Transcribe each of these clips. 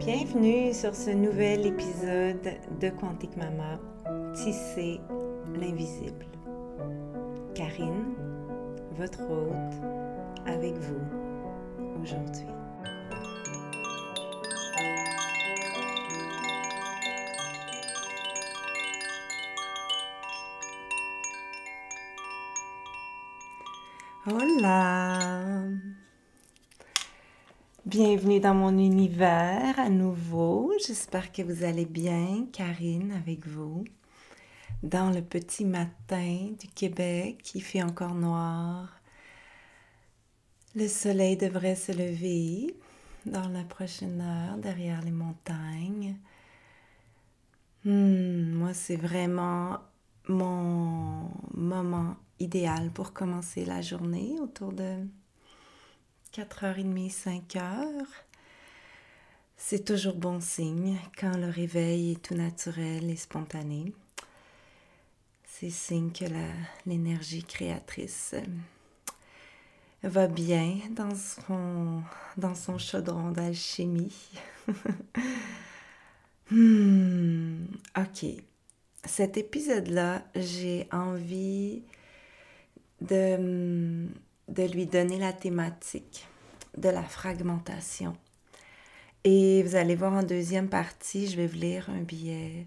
Bienvenue sur ce nouvel épisode de Quantique Mama, Tisser l'invisible. Karine, votre hôte, avec vous aujourd'hui. Bienvenue dans mon univers à nouveau. J'espère que vous allez bien. Karine avec vous. Dans le petit matin du Québec, il fait encore noir. Le soleil devrait se lever dans la prochaine heure derrière les montagnes. Hmm, moi, c'est vraiment mon moment idéal pour commencer la journée autour de 4h30, 5h. C'est toujours bon signe quand le réveil est tout naturel et spontané. C'est signe que l'énergie créatrice va bien dans son, chaudron d'alchimie. Hmm, ok. Cet épisode-là, j'ai envie de de lui donner la thématique de la fragmentation. Et vous allez voir en deuxième partie, je vais vous lire un billet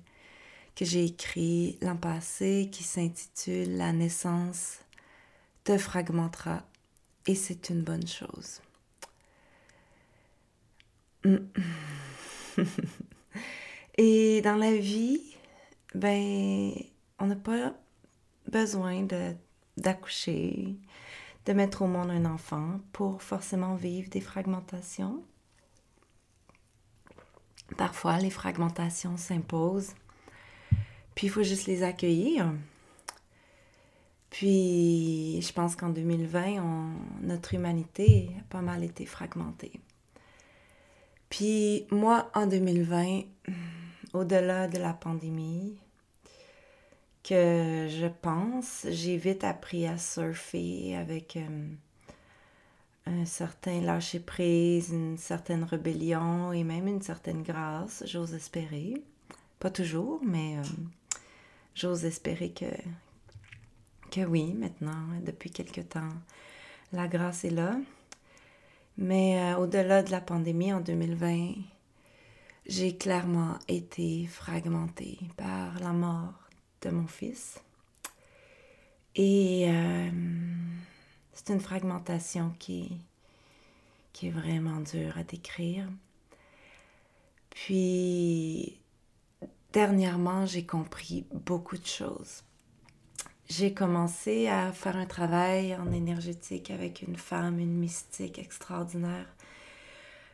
que j'ai écrit l'an passé qui s'intitule La naissance te fragmentera et c'est une bonne chose. et dans la vie, ben, on n'a pas besoin d'accoucher, de mettre au monde un enfant pour forcément vivre des fragmentations. Parfois, les fragmentations s'imposent, puis il faut juste les accueillir. Puis, je pense qu'en 2020, notre humanité a pas mal été fragmentée. Puis, moi, en 2020, au-delà de la pandémie, que je pense. J'ai vite appris à surfer avec euh, un certain lâcher-prise, une certaine rébellion et même une certaine grâce, j'ose espérer. Pas toujours, mais euh, j'ose espérer que, que oui, maintenant, depuis quelque temps, la grâce est là. Mais euh, au-delà de la pandémie en 2020, j'ai clairement été fragmentée par la mort de mon fils. Et euh, c'est une fragmentation qui, qui est vraiment dure à décrire. Puis, dernièrement, j'ai compris beaucoup de choses. J'ai commencé à faire un travail en énergétique avec une femme, une mystique extraordinaire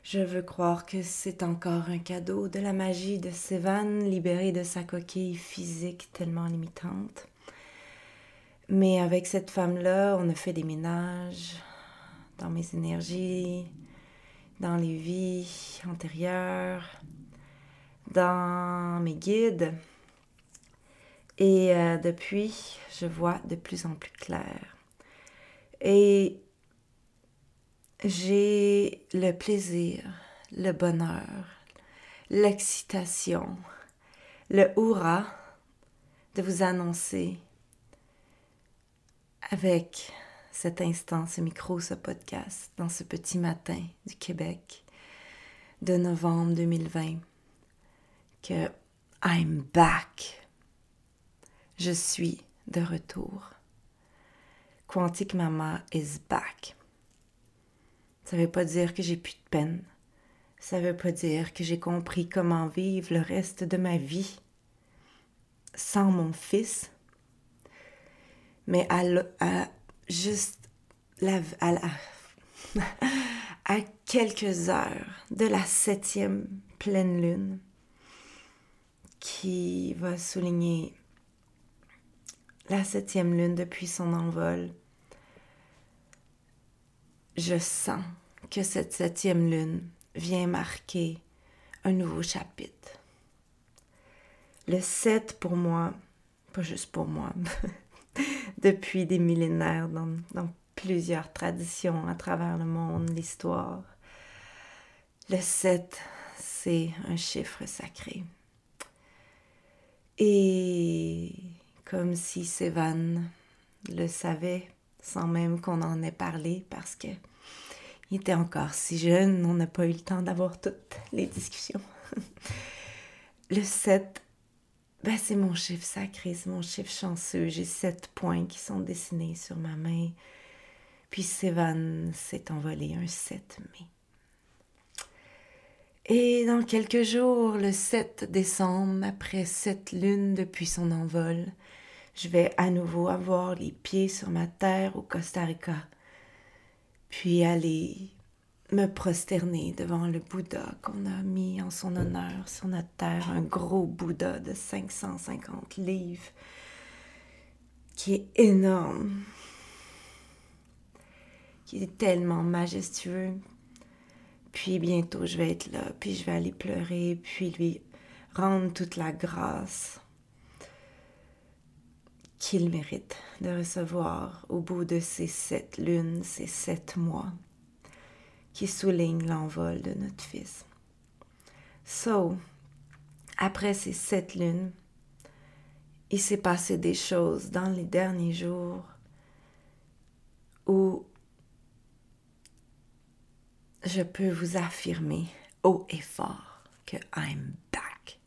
je veux croire que c'est encore un cadeau de la magie de Sévan, libérée de sa coquille physique tellement limitante. Mais avec cette femme-là, on a fait des ménages dans mes énergies, dans les vies antérieures, dans mes guides. Et euh, depuis, je vois de plus en plus clair. Et j'ai le plaisir, le bonheur, l'excitation, le hurrah de vous annoncer avec cet instant, ce micro, ce podcast, dans ce petit matin du Québec de novembre 2020, que I'm back. Je suis de retour. Quantique Mama is back. Ça ne veut pas dire que j'ai plus de peine. Ça ne veut pas dire que j'ai compris comment vivre le reste de ma vie sans mon fils. Mais à, juste à quelques heures de la septième pleine lune qui va souligner la septième lune depuis son envol, je sens que cette septième lune vient marquer un nouveau chapitre. Le 7 pour moi, pas juste pour moi, depuis des millénaires dans, plusieurs traditions à travers le monde, l'histoire. Le 7, c'est un chiffre sacré. Et comme si Sévan le savait sans même qu'on en ait parlé parce que il était encore si jeune, on n'a pas eu le temps d'avoir toutes les discussions. le 7, ben c'est mon chiffre sacré, c'est mon chiffre chanceux. J'ai sept points qui sont dessinés sur ma main. Puis Sévan s'est envolé un 7 mai. Et dans quelques jours, le 7 décembre, après sept lunes depuis son envol, je vais à nouveau avoir les pieds sur ma terre au Costa Rica, puis aller me prosterner devant le Bouddha qu'on a mis en son honneur sur notre terre, un gros Bouddha de 550 livres, qui est énorme, qui est tellement majestueux. Puis bientôt je vais être là, puis je vais aller pleurer, puis lui rendre toute la grâce qu'il mérite de recevoir au bout de ces sept lunes, ces sept mois qui soulignent l'envol de notre fils. So, après ces sept lunes, il s'est passé des choses dans les derniers jours où je peux vous affirmer haut et fort que I'm back.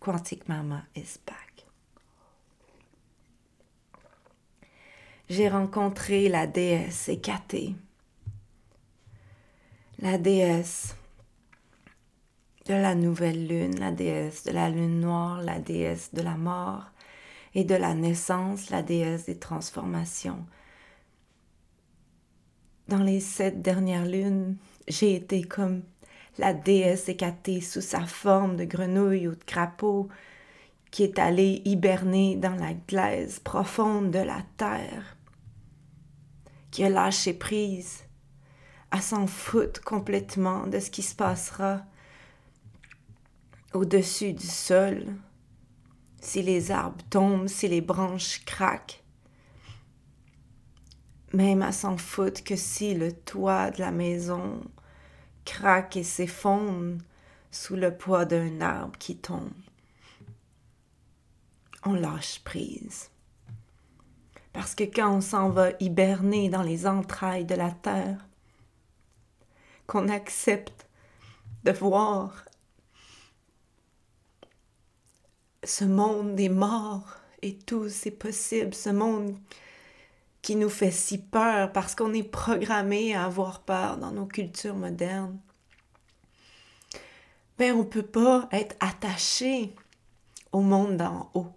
Quantic Mama is back. J'ai rencontré la déesse Hécatée, la déesse de la nouvelle lune, la déesse de la lune noire, la déesse de la mort et de la naissance, la déesse des transformations. Dans les sept dernières lunes, j'ai été comme la déesse écatée sous sa forme de grenouille ou de crapaud qui est allée hiberner dans la glaise profonde de la terre, qui a lâché prise, à s'en foutre complètement de ce qui se passera au-dessus du sol, si les arbres tombent, si les branches craquent, même à s'en foutre que si le toit de la maison craque et s'effondre sous le poids d'un arbre qui tombe. On lâche prise. Parce que quand on s'en va hiberner dans les entrailles de la terre, qu'on accepte de voir ce monde des morts et tout, c'est possible, ce monde qui nous fait si peur parce qu'on est programmé à avoir peur dans nos cultures modernes. Ben, on ne peut pas être attaché au monde d'en haut.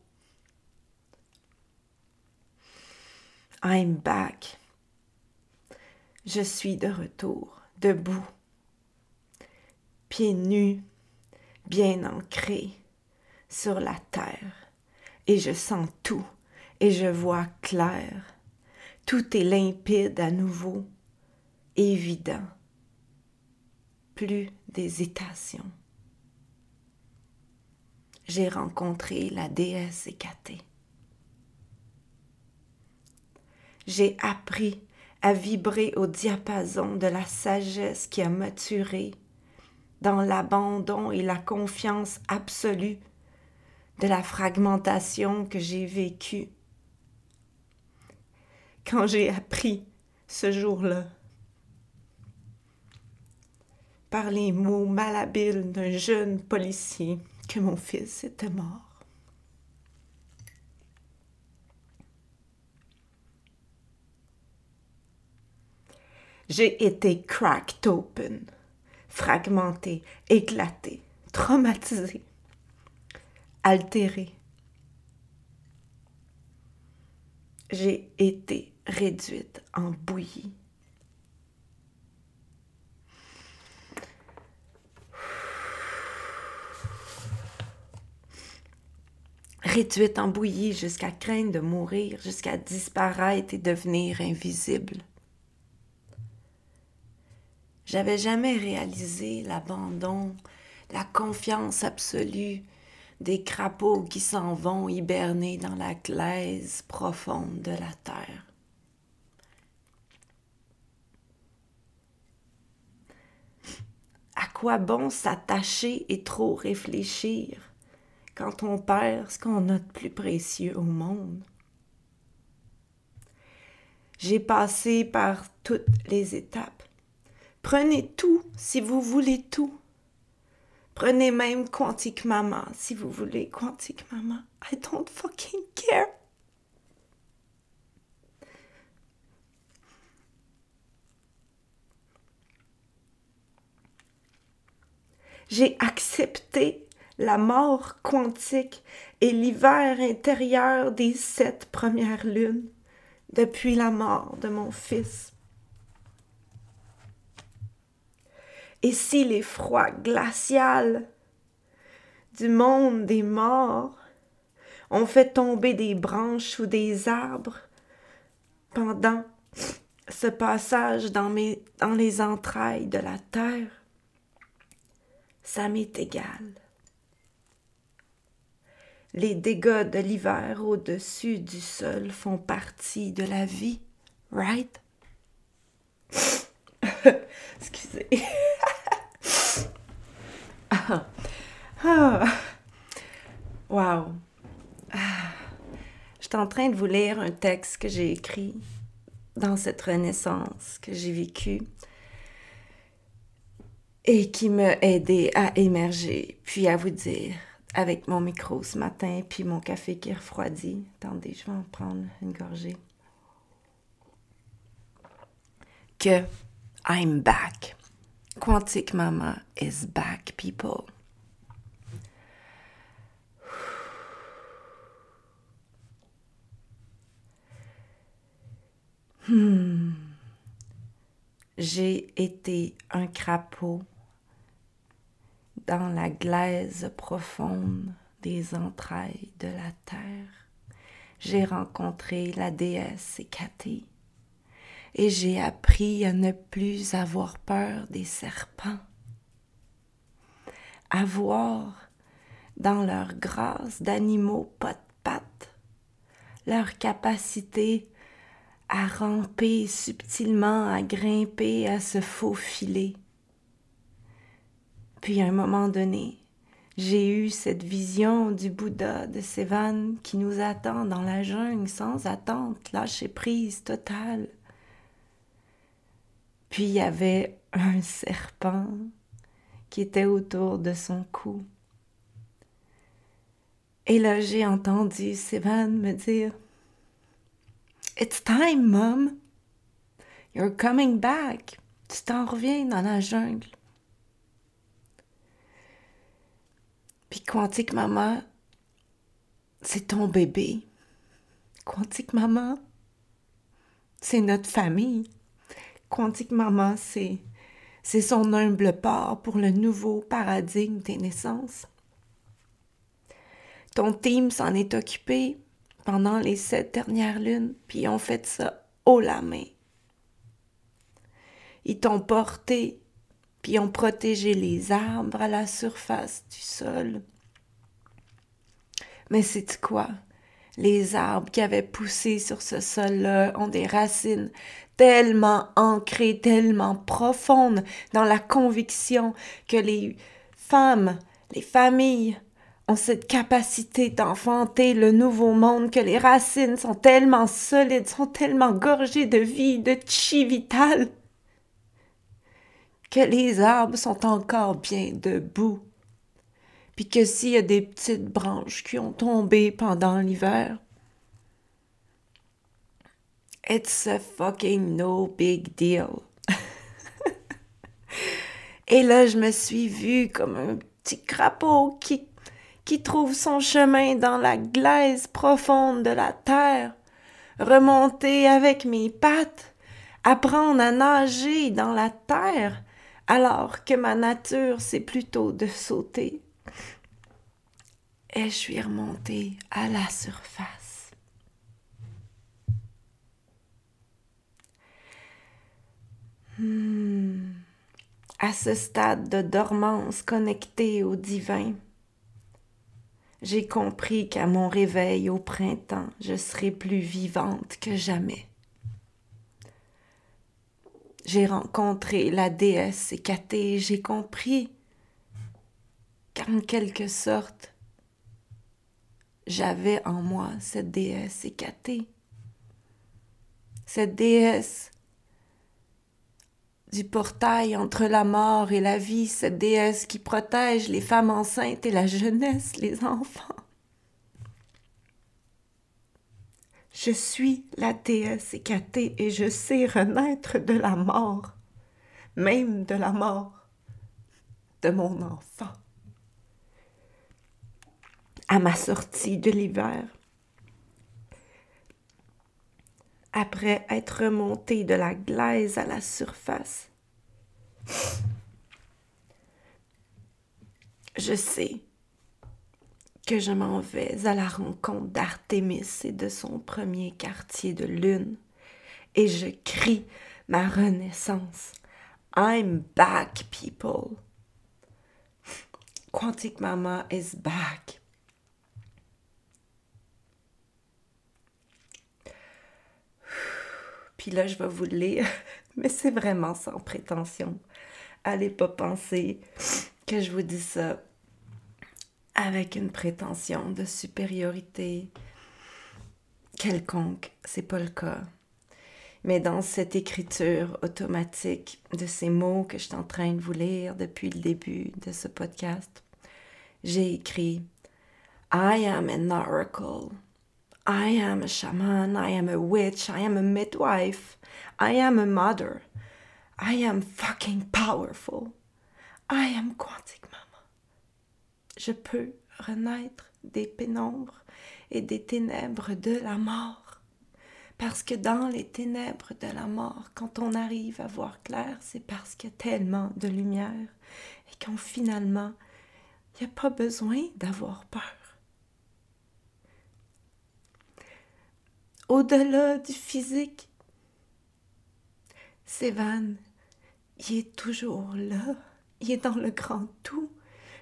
I'm back. Je suis de retour, debout, pieds nus, bien ancrés sur la terre, et je sens tout, et je vois clair tout est limpide à nouveau, évident. Plus d'hésitation. J'ai rencontré la déesse Hécatée. J'ai appris à vibrer au diapason de la sagesse qui a maturé dans l'abandon et la confiance absolue de la fragmentation que j'ai vécue quand j'ai appris ce jour-là par les mots malhabiles d'un jeune policier que mon fils était mort. J'ai été cracked open, fragmenté, éclaté, traumatisé, altéré. J'ai été réduite en bouillie. Réduite en bouillie jusqu'à craindre de mourir, jusqu'à disparaître et devenir invisible. J'avais jamais réalisé l'abandon, la confiance absolue des crapauds qui s'en vont hiberner dans la glaise profonde de la terre. quoi bon s'attacher et trop réfléchir quand on perd ce qu'on a de plus précieux au monde? J'ai passé par toutes les étapes. Prenez tout si vous voulez tout. Prenez même Quantique Maman si vous voulez Quantique Maman. I don't fucking care. J'ai accepté la mort quantique et l'hiver intérieur des sept premières lunes depuis la mort de mon fils. Et si les froids glaciales du monde des morts ont fait tomber des branches ou des arbres pendant ce passage dans, mes, dans les entrailles de la terre, ça m'est égal. Les dégâts de l'hiver au-dessus du sol font partie de la vie, right? Excusez. Ah. Wow. Ah. Je suis en train de vous lire un texte que j'ai écrit dans cette renaissance que j'ai vécue et qui m'a aidé à émerger, puis à vous dire avec mon micro ce matin, puis mon café qui refroidit. Attendez, je vais en prendre une gorgée. Que I'm back. Quantique Mama is back, people. Hmm. J'ai été un crapaud dans la glaise profonde des entrailles de la terre, j'ai rencontré la déesse Hécaté et j'ai appris à ne plus avoir peur des serpents, à voir dans leur grâce d'animaux pas de pattes leur capacité à ramper subtilement, à grimper, à se faufiler puis à un moment donné, j'ai eu cette vision du Bouddha de Sévan qui nous attend dans la jungle sans attente, lâcher prise totale. Puis il y avait un serpent qui était autour de son cou. Et là, j'ai entendu Sévan me dire It's time, Mom. You're coming back. Tu t'en reviens dans la jungle. Puis Quantique Maman, c'est ton bébé. Quantique Maman, c'est notre famille. Quantique Maman, c'est, c'est son humble part pour le nouveau paradigme des naissances. Ton team s'en est occupé pendant les sept dernières lunes, puis ils ont fait ça haut la main. Ils t'ont porté puis ont protégé les arbres à la surface du sol. Mais c'est quoi? Les arbres qui avaient poussé sur ce sol-là ont des racines tellement ancrées, tellement profondes dans la conviction que les femmes, les familles ont cette capacité d'enfanter le nouveau monde, que les racines sont tellement solides, sont tellement gorgées de vie, de chi vital, que les arbres sont encore bien debout, puis que s'il y a des petites branches qui ont tombé pendant l'hiver, it's a fucking no big deal. Et là, je me suis vue comme un petit crapaud qui, qui trouve son chemin dans la glaise profonde de la terre, remonter avec mes pattes, apprendre à nager dans la terre, alors que ma nature, c'est plutôt de sauter. Et je suis remontée à la surface. Hmm. À ce stade de dormance connectée au divin, j'ai compris qu'à mon réveil au printemps, je serai plus vivante que jamais. j'ai rencontré la déesse Hécatée, j'ai compris qu'en quelque sorte, j'avais en moi cette déesse Hécatée. Cette déesse du portail entre la mort et la vie, cette déesse qui protège les femmes enceintes et la jeunesse, les enfants. Je suis la déesse Hécatée et je sais renaître de la mort, même de la mort de mon enfant. À ma sortie de l'hiver, après être remonté de la glaise à la surface, je sais que je m'en vais à la rencontre d'Artémis et de son premier quartier de lune, et je crie ma renaissance. I'm back, people. Quantic Mama is back. Puis là, je vais vous le lire, mais c'est vraiment sans prétention. Allez pas penser que je vous dis ça avec une prétention de supériorité quelconque. C'est pas le cas. Mais dans cette écriture automatique de ces mots que je suis en train de vous lire depuis le début de ce podcast, j'ai écrit I am an oracle. I am a shaman. I am a witch. I am a midwife. I am a mother. I am fucking powerful. I am quantic je peux renaître des pénombres et des ténèbres de la mort. Parce que dans les ténèbres de la mort, quand on arrive à voir clair, c'est parce qu'il y a tellement de lumière et qu'on finalement, il n'y a pas besoin d'avoir peur. Au-delà du physique, Sévan, il est toujours là, il est dans le grand tout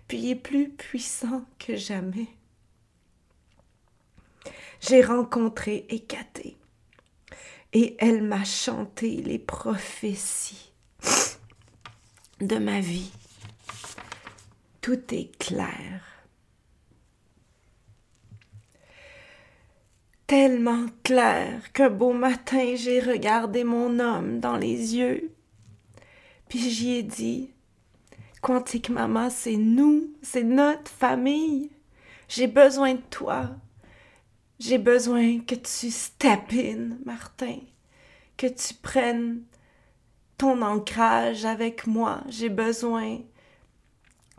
puis il est plus puissant que jamais. J'ai rencontré Hécatée et elle m'a chanté les prophéties de ma vie. Tout est clair. Tellement clair qu'un beau matin j'ai regardé mon homme dans les yeux, puis j'y ai dit Quantique Maman, c'est nous, c'est notre famille. J'ai besoin de toi. J'ai besoin que tu step in, Martin, que tu prennes ton ancrage avec moi. J'ai besoin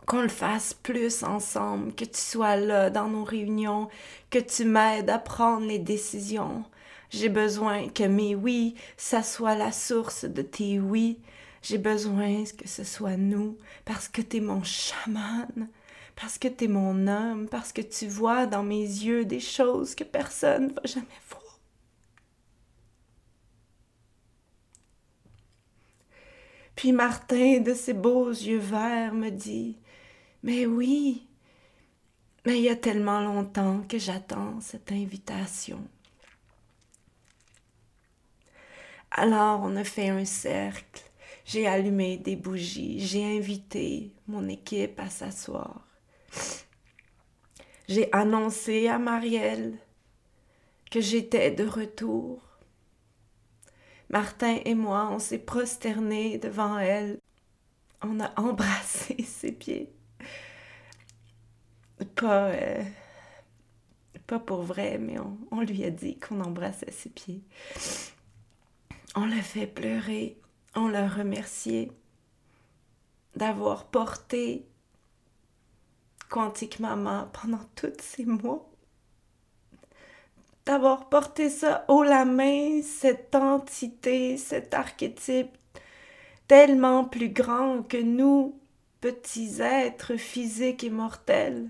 qu'on le fasse plus ensemble, que tu sois là dans nos réunions, que tu m'aides à prendre les décisions. J'ai besoin que mes oui, ça soit la source de tes oui. J'ai besoin que ce soit nous, parce que tu es mon chaman, parce que tu es mon homme, parce que tu vois dans mes yeux des choses que personne ne va jamais voir. Puis Martin, de ses beaux yeux verts, me dit Mais oui, mais il y a tellement longtemps que j'attends cette invitation. Alors on a fait un cercle j'ai allumé des bougies, j'ai invité mon équipe à s'asseoir. J'ai annoncé à Marielle que j'étais de retour. Martin et moi, on s'est prosternés devant elle. On a embrassé ses pieds. Pas, euh, pas pour vrai, mais on, on lui a dit qu'on embrassait ses pieds. On l'a fait pleurer on l'a remercié d'avoir porté Quantique Maman pendant tous ces mois. D'avoir porté ça haut la main, cette entité, cet archétype tellement plus grand que nous, petits êtres physiques et mortels.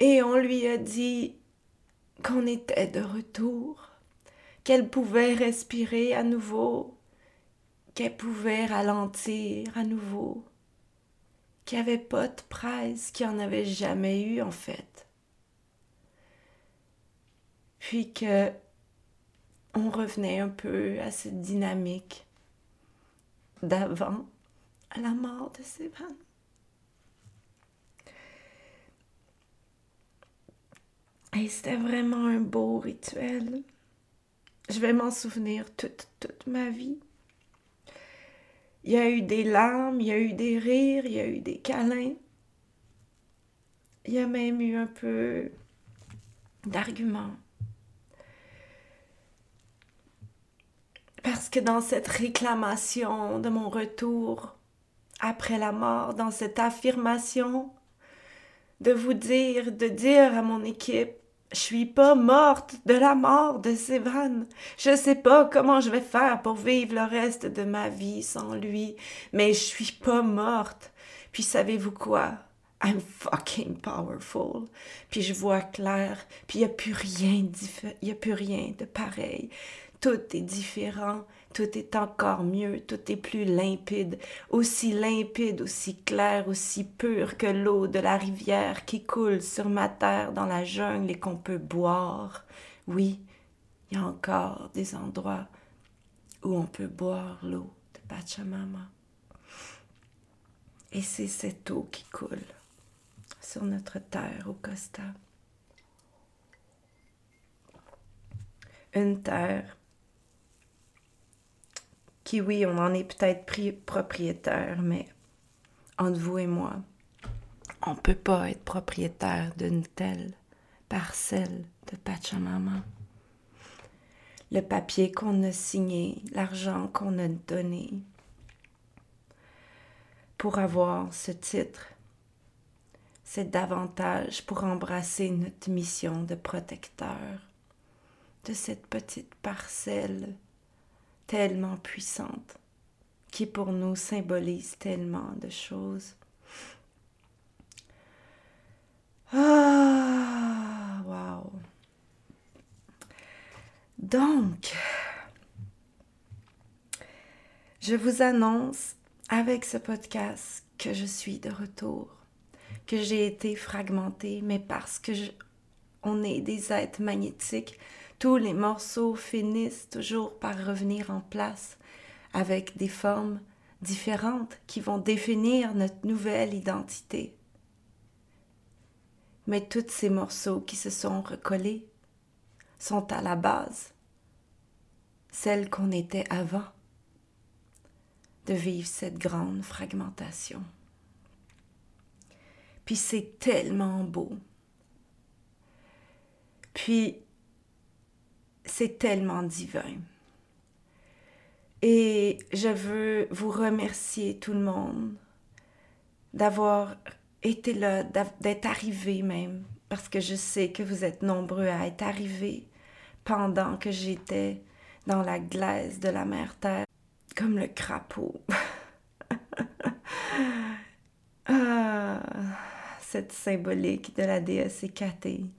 Et on lui a dit qu'on était de retour qu'elle pouvait respirer à nouveau, qu'elle pouvait ralentir à nouveau, qu'il n'y avait pas de presse, qu'il n'y en avait jamais eu en fait. Puis que on revenait un peu à cette dynamique d'avant, à la mort de Sévan. Et c'était vraiment un beau rituel. Je vais m'en souvenir toute, toute ma vie. Il y a eu des larmes, il y a eu des rires, il y a eu des câlins. Il y a même eu un peu d'arguments. Parce que dans cette réclamation de mon retour après la mort, dans cette affirmation de vous dire, de dire à mon équipe, je suis pas morte de la mort de Sévan. Je sais pas comment je vais faire pour vivre le reste de ma vie sans lui, mais je suis pas morte. Puis savez-vous quoi? I'm fucking powerful. Puis je vois clair, puis il n'y a plus rien y a plus rien de pareil. Tout est différent, tout est encore mieux, tout est plus limpide, aussi limpide, aussi clair, aussi pur que l'eau de la rivière qui coule sur ma terre dans la jungle et qu'on peut boire. Oui, il y a encore des endroits où on peut boire l'eau de Pachamama. Et c'est cette eau qui coule sur notre terre au Costa. Une terre oui, on en est peut-être propriétaire, mais entre vous et moi, on ne peut pas être propriétaire d'une telle parcelle de Pachamama. Le papier qu'on a signé, l'argent qu'on a donné pour avoir ce titre, c'est davantage pour embrasser notre mission de protecteur de cette petite parcelle tellement puissante qui pour nous symbolise tellement de choses. Ah, wow. Donc, je vous annonce avec ce podcast que je suis de retour, que j'ai été fragmentée, mais parce que on est des êtres magnétiques, tous les morceaux finissent toujours par revenir en place avec des formes différentes qui vont définir notre nouvelle identité. Mais tous ces morceaux qui se sont recollés sont à la base celles qu'on était avant de vivre cette grande fragmentation. Puis c'est tellement beau. Puis c'est tellement divin. Et je veux vous remercier tout le monde d'avoir été là, d'être arrivé même, parce que je sais que vous êtes nombreux à être arrivés pendant que j'étais dans la glace de la mer Terre, comme le crapaud. ah, cette symbolique de la déesse Hécatée Mm.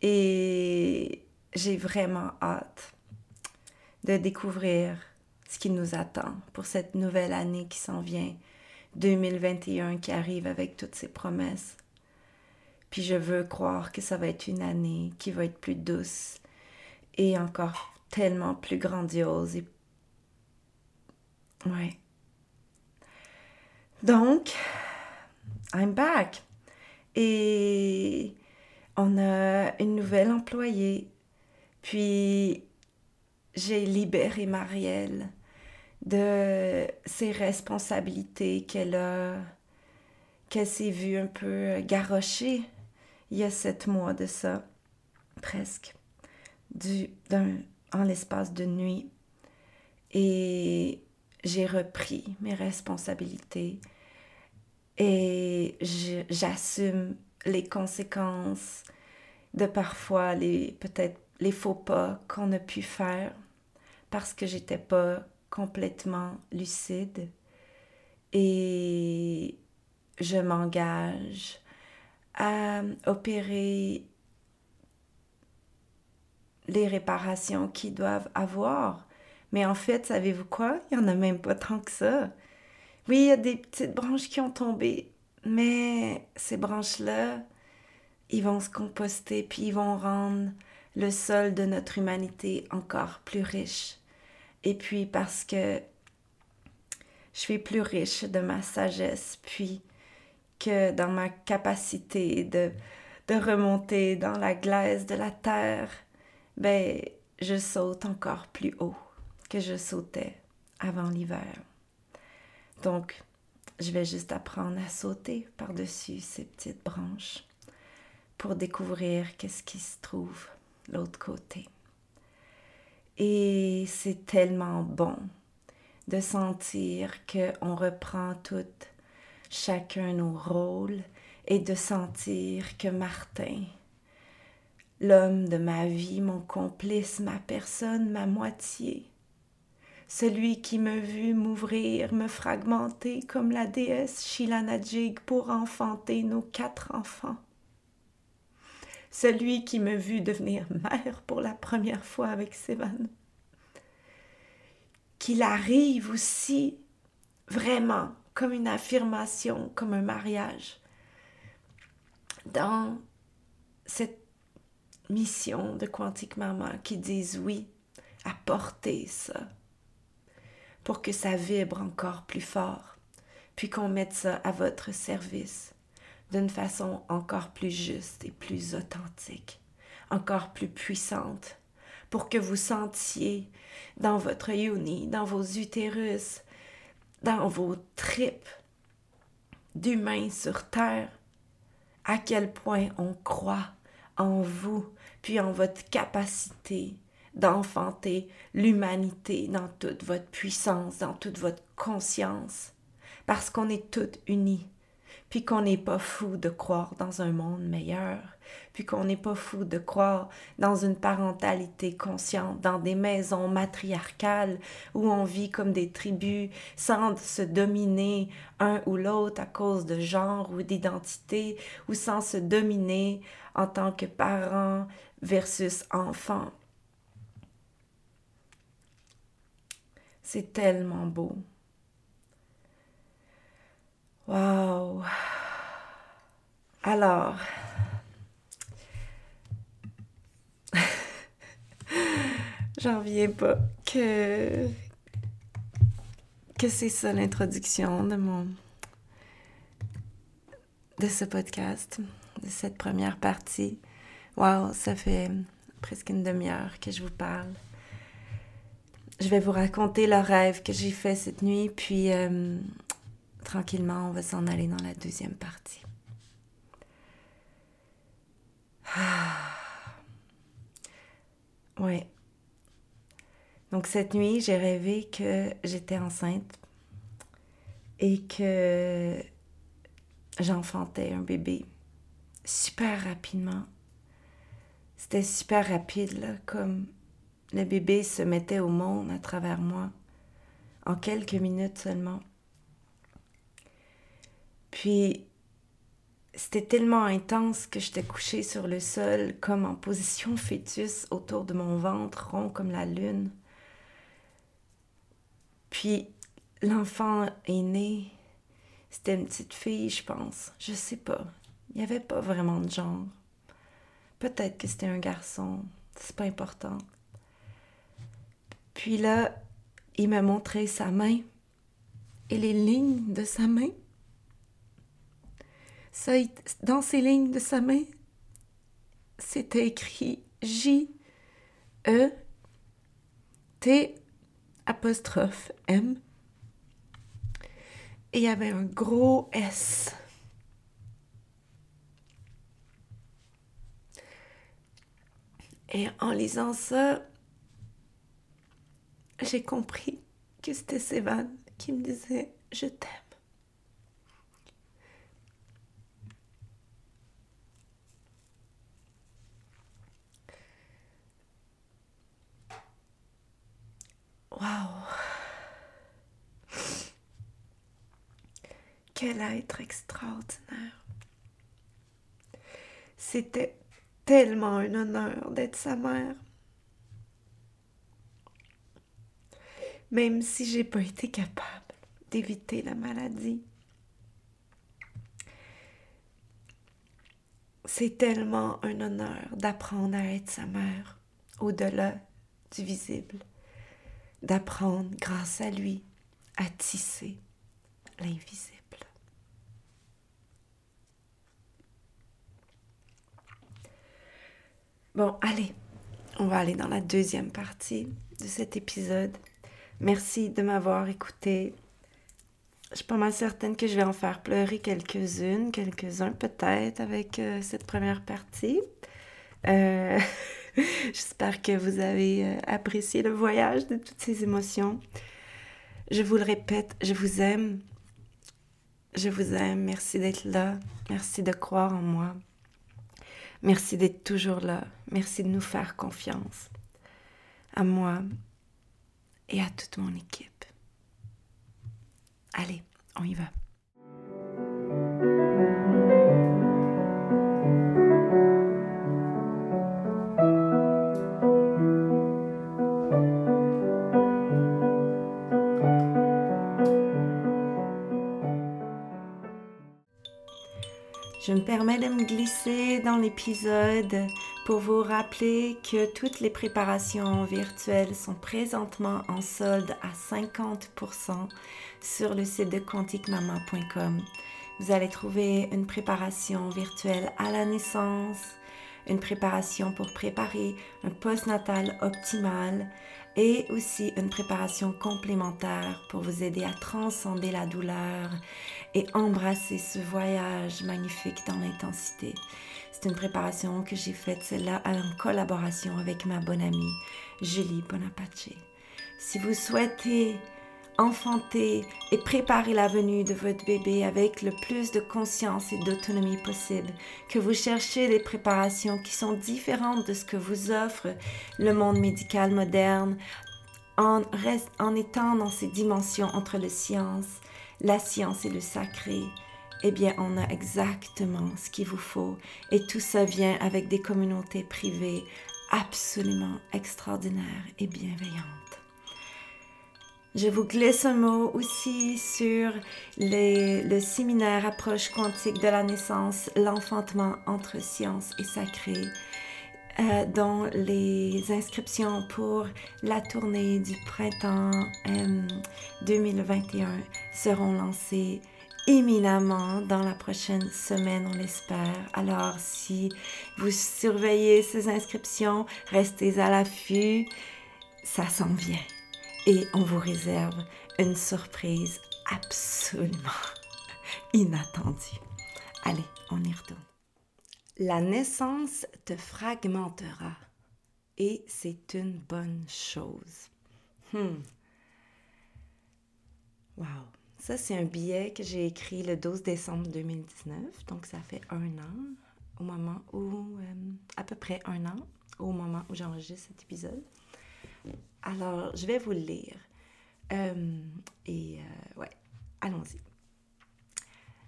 Et j'ai vraiment hâte de découvrir ce qui nous attend pour cette nouvelle année qui s'en vient, 2021 qui arrive avec toutes ses promesses. Puis je veux croire que ça va être une année qui va être plus douce et encore tellement plus grandiose. Ouais. Donc, I'm back. Et on a une nouvelle employée. Puis j'ai libéré Marielle de ses responsabilités qu'elle a, qu'elle s'est vue un peu garrochée il y a sept mois de ça, presque, du, en l'espace de nuit. Et j'ai repris mes responsabilités et j'assume les conséquences de parfois les peut-être les faux pas qu'on a pu faire parce que j'étais pas complètement lucide et je m'engage à opérer les réparations qui doivent avoir. Mais en fait, savez-vous quoi? Il n'y en a même pas tant que ça. Oui, il y a des petites branches qui ont tombé, mais ces branches-là, ils vont se composter, puis ils vont rendre le sol de notre humanité encore plus riche. Et puis parce que je suis plus riche de ma sagesse, puis que dans ma capacité de, de remonter dans la glace de la terre, ben, je saute encore plus haut que je sautais avant l'hiver. Donc, je vais juste apprendre à sauter par-dessus ces petites branches pour découvrir qu'est-ce qui se trouve l'autre côté. Et c'est tellement bon de sentir qu'on reprend toutes, chacun nos rôles et de sentir que Martin, l'homme de ma vie, mon complice, ma personne, ma moitié, celui qui me vu m'ouvrir, me fragmenter comme la déesse Shilanajig pour enfanter nos quatre enfants. Celui qui me vu devenir mère pour la première fois avec Sévan. Qu'il arrive aussi vraiment comme une affirmation, comme un mariage, dans cette mission de Quantique Maman qui disent oui, apportez ça pour que ça vibre encore plus fort, puis qu'on mette ça à votre service d'une façon encore plus juste et plus authentique, encore plus puissante, pour que vous sentiez dans votre yoni, dans vos utérus, dans vos tripes d'humains sur terre, à quel point on croit en vous, puis en votre capacité d'enfanter l'humanité dans toute votre puissance, dans toute votre conscience, parce qu'on est toutes unies, puis qu'on n'est pas fou de croire dans un monde meilleur, puis qu'on n'est pas fou de croire dans une parentalité consciente, dans des maisons matriarcales où on vit comme des tribus sans se dominer un ou l'autre à cause de genre ou d'identité, ou sans se dominer en tant que parents versus enfants. C'est tellement beau. Wow. Alors, j'en viens pas que que c'est ça l'introduction de mon de ce podcast, de cette première partie. Wow, ça fait presque une demi-heure que je vous parle je vais vous raconter le rêve que j'ai fait cette nuit, puis euh, tranquillement, on va s'en aller dans la deuxième partie. Ah. Ouais. Donc cette nuit, j'ai rêvé que j'étais enceinte et que j'enfantais un bébé super rapidement. C'était super rapide, là, comme le bébé se mettait au monde à travers moi, en quelques minutes seulement. Puis, c'était tellement intense que j'étais couchée sur le sol, comme en position fœtus, autour de mon ventre, rond comme la lune. Puis, l'enfant est né. C'était une petite fille, je pense. Je sais pas. Il n'y avait pas vraiment de genre. Peut-être que c'était un garçon. C'est pas important. Puis là, il m'a montré sa main et les lignes de sa main. Dans ces lignes de sa main, c'était écrit J E T M. Et il y avait un gros S. Et en lisant ça, j'ai compris que c'était Sévan qui me disait Je t'aime. Waouh! Quel être extraordinaire! C'était tellement un honneur d'être sa mère. Même si j'ai pas été capable d'éviter la maladie. c'est tellement un honneur d'apprendre à être sa mère au-delà du visible, d'apprendre grâce à lui à tisser l'invisible. Bon, allez, on va aller dans la deuxième partie de cet épisode. Merci de m'avoir écouté. Je suis pas mal certaine que je vais en faire pleurer quelques-unes, quelques-uns peut-être avec euh, cette première partie. Euh, j'espère que vous avez euh, apprécié le voyage de toutes ces émotions. Je vous le répète, je vous aime. Je vous aime. Merci d'être là. Merci de croire en moi. Merci d'être toujours là. Merci de nous faire confiance. À moi et à toute mon équipe. Allez, on y va. Permets de me glisser dans l'épisode pour vous rappeler que toutes les préparations virtuelles sont présentement en solde à 50% sur le site de quanticmama.com. Vous allez trouver une préparation virtuelle à la naissance, une préparation pour préparer un postnatal optimal et aussi une préparation complémentaire pour vous aider à transcender la douleur et embrasser ce voyage magnifique dans l'intensité. C'est une préparation que j'ai faite, celle-là, en collaboration avec ma bonne amie Julie Bonapace. Si vous souhaitez enfanter et préparer la venue de votre bébé avec le plus de conscience et d'autonomie possible, que vous cherchez des préparations qui sont différentes de ce que vous offre le monde médical moderne, en, en étant dans ces dimensions entre le science, la science et le sacré, eh bien, on a exactement ce qu'il vous faut. Et tout ça vient avec des communautés privées absolument extraordinaires et bienveillantes. Je vous glisse un mot aussi sur le séminaire Approche quantique de la naissance, l'enfantement entre science et sacré, euh, dont les inscriptions pour la tournée du printemps 2021 euh, seront lancées éminemment dans la prochaine semaine, on l'espère. Alors, si vous surveillez ces inscriptions, restez à l'affût, ça s'en vient et on vous réserve une surprise absolument inattendue. Allez, on y retourne. La naissance te fragmentera et c'est une bonne chose. Hmm. Wow. Ça, c'est un billet que j'ai écrit le 12 décembre 2019, donc ça fait un an au moment où, euh, à peu près un an au moment où j'enregistre cet épisode. Alors, je vais vous le lire. Euh, et euh, ouais, allons-y.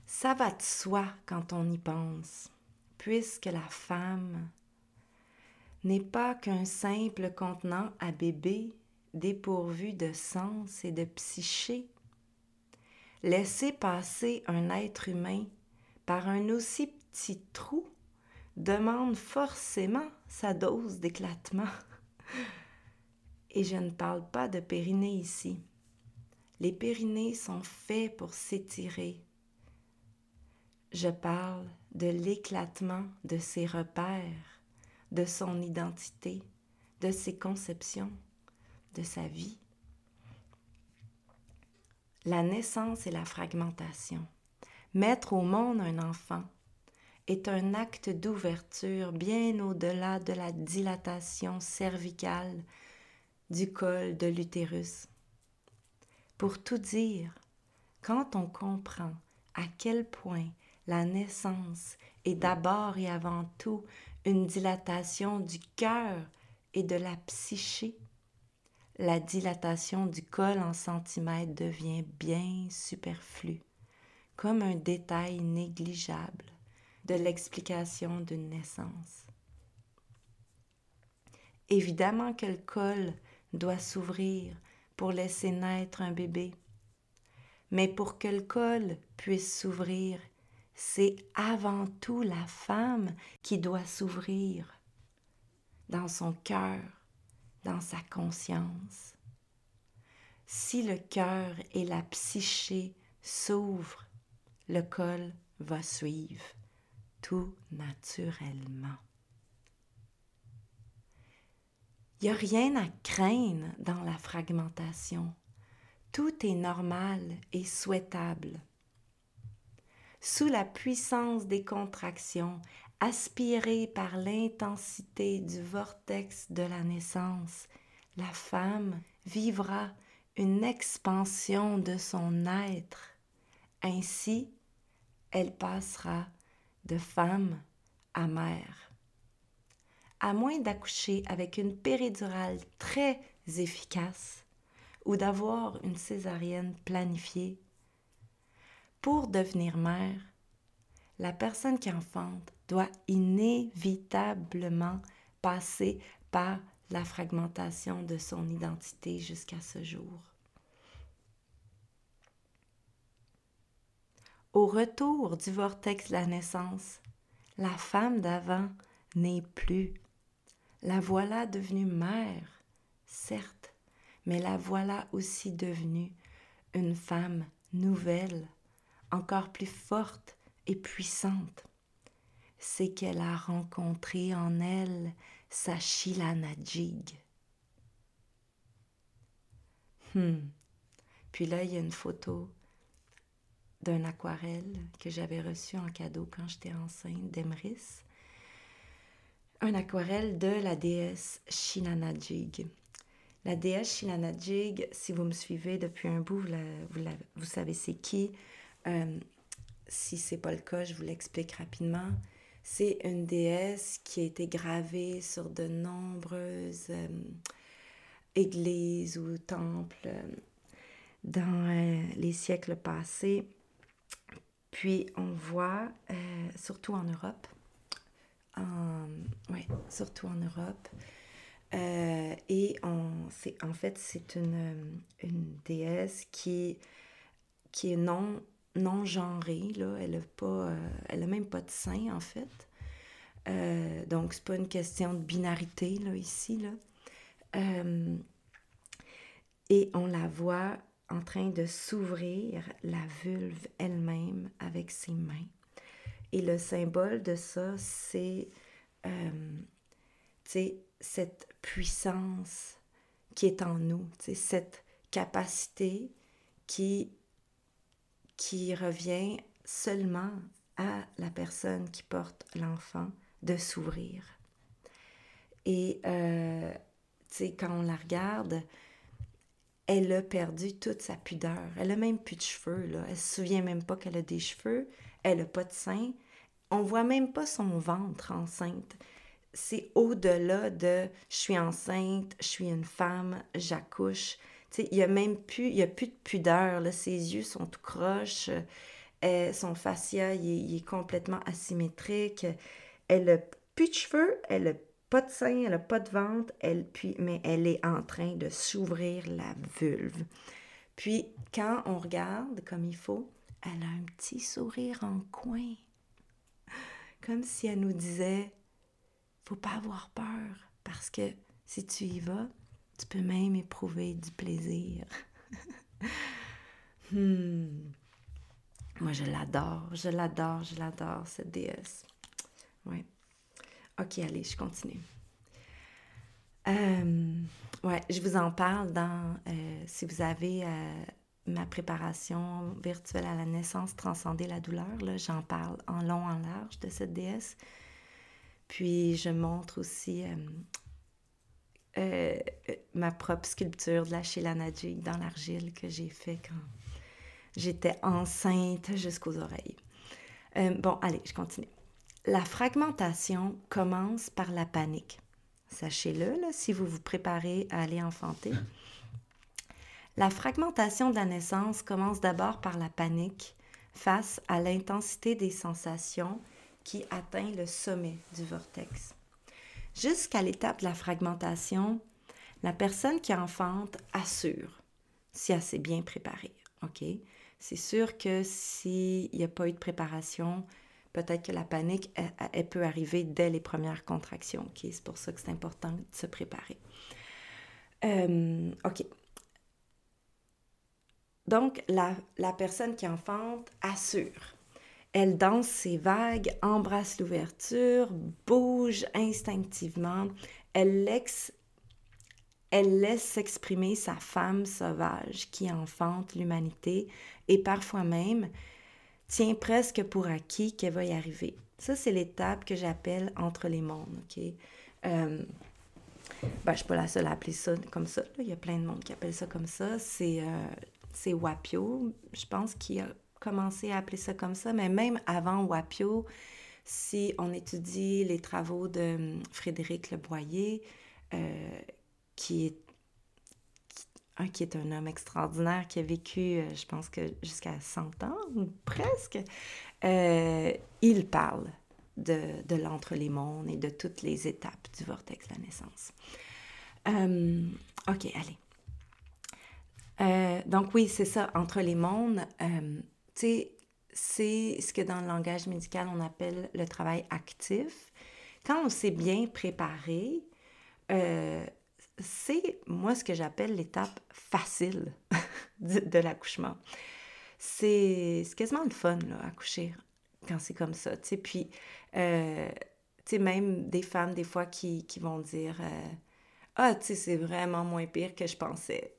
Ça va de soi quand on y pense, puisque la femme n'est pas qu'un simple contenant à bébé dépourvu de sens et de psyché. Laisser passer un être humain par un aussi petit trou demande forcément sa dose d'éclatement. Et je ne parle pas de périnée ici. Les périnées sont faits pour s'étirer. Je parle de l'éclatement de ses repères, de son identité, de ses conceptions, de sa vie. La naissance et la fragmentation. Mettre au monde un enfant est un acte d'ouverture bien au-delà de la dilatation cervicale du col de l'utérus. Pour tout dire, quand on comprend à quel point la naissance est d'abord et avant tout une dilatation du cœur et de la psyché, la dilatation du col en centimètres devient bien superflue, comme un détail négligeable de l'explication d'une naissance. Évidemment que le col doit s'ouvrir pour laisser naître un bébé. Mais pour que le col puisse s'ouvrir, c'est avant tout la femme qui doit s'ouvrir dans son cœur, dans sa conscience. Si le cœur et la psyché s'ouvrent, le col va suivre tout naturellement. Il n'y a rien à craindre dans la fragmentation. Tout est normal et souhaitable. Sous la puissance des contractions, aspirée par l'intensité du vortex de la naissance, la femme vivra une expansion de son être. Ainsi, elle passera de femme à mère. À moins d'accoucher avec une péridurale très efficace ou d'avoir une césarienne planifiée, pour devenir mère, la personne qui enfante doit inévitablement passer par la fragmentation de son identité jusqu'à ce jour. Au retour du vortex de la naissance, la femme d'avant n'est plus. La voilà devenue mère, certes, mais la voilà aussi devenue une femme nouvelle, encore plus forte et puissante. C'est qu'elle a rencontré en elle sa Shilanajig. Hmm. Puis là, il y a une photo d'un aquarelle que j'avais reçu en cadeau quand j'étais enceinte d'Emrys. Un aquarelle de la déesse Shinanajig. La déesse Shinanajig, si vous me suivez depuis un bout, vous, vous, savez c'est qui? Euh, si c'est pas le cas, je vous l'explique rapidement. C'est une déesse qui a été gravée sur de nombreuses euh, églises ou temples euh, dans les siècles passés. Puis on voit, euh, surtout en Europe, en, surtout en Europe, euh, et on, en fait, c'est une, une, déesse qui, qui est non, non genrée, là. Elle n'a pas, euh, elle a même pas de sein, en fait. Euh, donc, c'est pas une question de binarité, là, ici, là. et on la voit en train de s'ouvrir la vulve elle-même avec ses mains. Et le symbole de ça, c'est euh, cette puissance qui est en nous, cette capacité qui, qui revient seulement à la personne qui porte l'enfant de s'ouvrir. Et euh, quand on la regarde, elle a perdu toute sa pudeur. Elle a même plus de cheveux, là. Elle se souvient même pas qu'elle a des cheveux. Elle a pas de sein. On voit même pas son ventre enceinte. C'est au-delà de je suis enceinte, je suis une femme, j'accouche. Il y a même plus, il a plus de pudeur, là. Ses yeux sont tout croches. Euh, son fascia, il est, complètement asymétrique. Elle a plus de cheveux, elle a pas de sein, elle n'a pas de ventre, elle, puis, mais elle est en train de s'ouvrir la vulve. Puis, quand on regarde comme il faut, elle a un petit sourire en coin. Comme si elle nous disait faut pas avoir peur, parce que si tu y vas, tu peux même éprouver du plaisir. hmm. Moi, je l'adore, je l'adore, je l'adore, cette déesse. Ouais. Ok, allez, je continue. Euh, ouais, je vous en parle dans, euh, si vous avez euh, ma préparation virtuelle à la naissance, transcender la douleur, j'en parle en long, en large de cette déesse. Puis je montre aussi ma propre sculpture de la Sheila-Najik dans l'argile que j'ai fait quand j'étais enceinte jusqu'aux oreilles. bon, allez, je continue. La fragmentation commence par la panique. Sachez-le, si vous vous préparez à aller enfanter. La fragmentation de la naissance commence d'abord par la panique face à l'intensité des sensations qui atteint le sommet du vortex. Jusqu'à l'étape de la fragmentation, la personne qui enfante assure si elle s'est bien préparée. C'est sûr que s'il n'y a pas eu de préparation, peut-être que la panique, peut arriver dès les premières contractions. C'est pour ça que c'est important de se préparer. Euh. Donc, la personne qui enfante assure. Elle danse ses vagues, embrasse l'ouverture, bouge instinctivement. Elle laisse, s'exprimer sa femme sauvage qui enfante l'humanité et parfois même tient presque pour acquis qu'elle va y arriver. Ça, c'est l'étape que j'appelle entre les mondes, OK? Euh, ben, je ne suis pas la seule à appeler ça comme ça. Il y a plein de monde qui appelle ça comme ça. C'est euh, Wapio, je pense, qui a commencé à appeler ça comme ça. Mais même avant Wapio, si on étudie les travaux de hum, Frédéric Leboyer, euh, qui est qui est un homme extraordinaire qui a vécu, euh, je pense que jusqu'à 100 ans, presque, euh, il parle de, de l'entre les mondes et de toutes les étapes du vortex de la naissance. Euh, ok, allez. donc oui, c'est ça, entre les mondes, tu sais, c'est ce que dans le langage médical on appelle le travail actif. Quand on s'est bien préparé, c'est moi ce que j'appelle l'étape facile de, l'accouchement. C'est quasiment le fun, accoucher quand c'est comme ça, tu sais. Puis, euh, tu sais, même des femmes, des fois, qui, vont dire euh, Ah, tu sais, c'est vraiment moins pire que je pensais.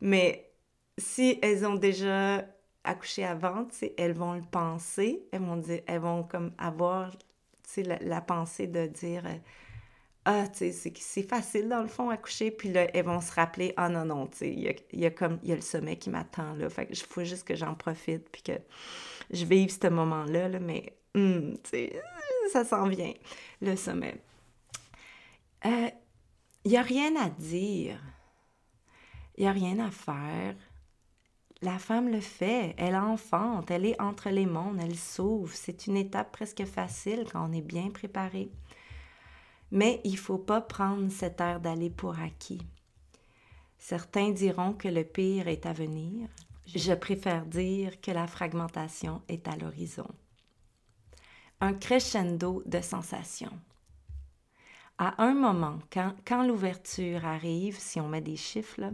Mais si elles ont déjà accouché avant, elles vont le penser, elles vont dire, elles vont comme avoir, sais, la, pensée de dire ah, tu sais, c'est facile dans le fond à coucher, puis là, elles vont se rappeler, ah non, non, tu sais, il y a, comme, il y a le sommet qui m'attend, là, fait que faut juste que j'en profite, puis que je vive ce moment-là, là, mais, hmm, tu sais, ça s'en vient, le sommet. Il euh, n'y a rien à dire, il n'y a rien à faire. La femme le fait, elle enfante, elle est entre les mondes, elle sauve. C'est une étape presque facile quand on est bien préparé. Mais il ne faut pas prendre cette air d'aller pour acquis. Certains diront que le pire est à venir. Je préfère dire que la fragmentation est à l'horizon. Un crescendo de sensations. À un moment, quand, l'ouverture arrive, si on met des chiffres,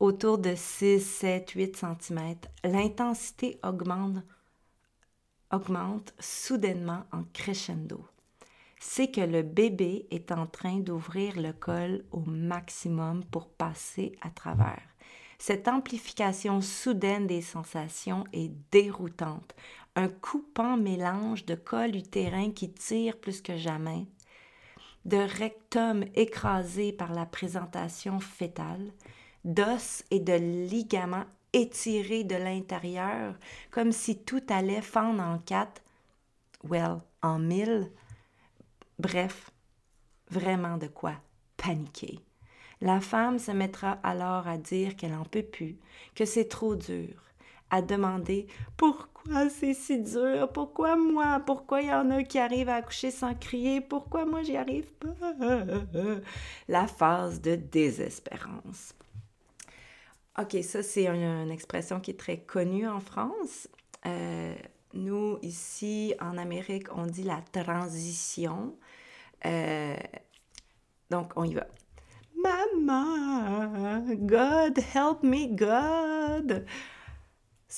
autour de 6, 7, 8 cm, l'intensité augmente, soudainement en crescendo c'est que le bébé est en train d'ouvrir le col au maximum pour passer à travers. Cette amplification soudaine des sensations est déroutante, un coupant mélange de col utérin qui tire plus que jamais, de rectum écrasé par la présentation fétale, d'os et de ligaments étirés de l'intérieur, comme si tout allait fendre en quatre, well, en mille, Bref, vraiment de quoi paniquer. La femme se mettra alors à dire qu'elle n'en peut plus, que c'est trop dur, à demander pourquoi c'est si dur, pourquoi moi, pourquoi il y en a qui arrivent à accoucher sans crier, pourquoi moi j'y arrive pas. La phase de désespérance. OK, ça c'est une, expression qui est très connue en France. Euh, nous, ici, en Amérique, on dit la transition. Euh, donc, on y va. Maman, God, help me, God.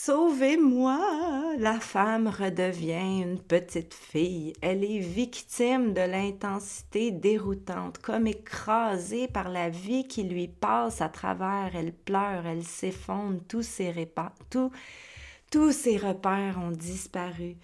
Sauvez-moi! La femme redevient une petite fille. Elle est victime de l'intensité déroutante, comme écrasée par la vie qui lui passe à travers. Elle pleure, elle s'effondre, tous ses, tout, tous ses repères ont disparu.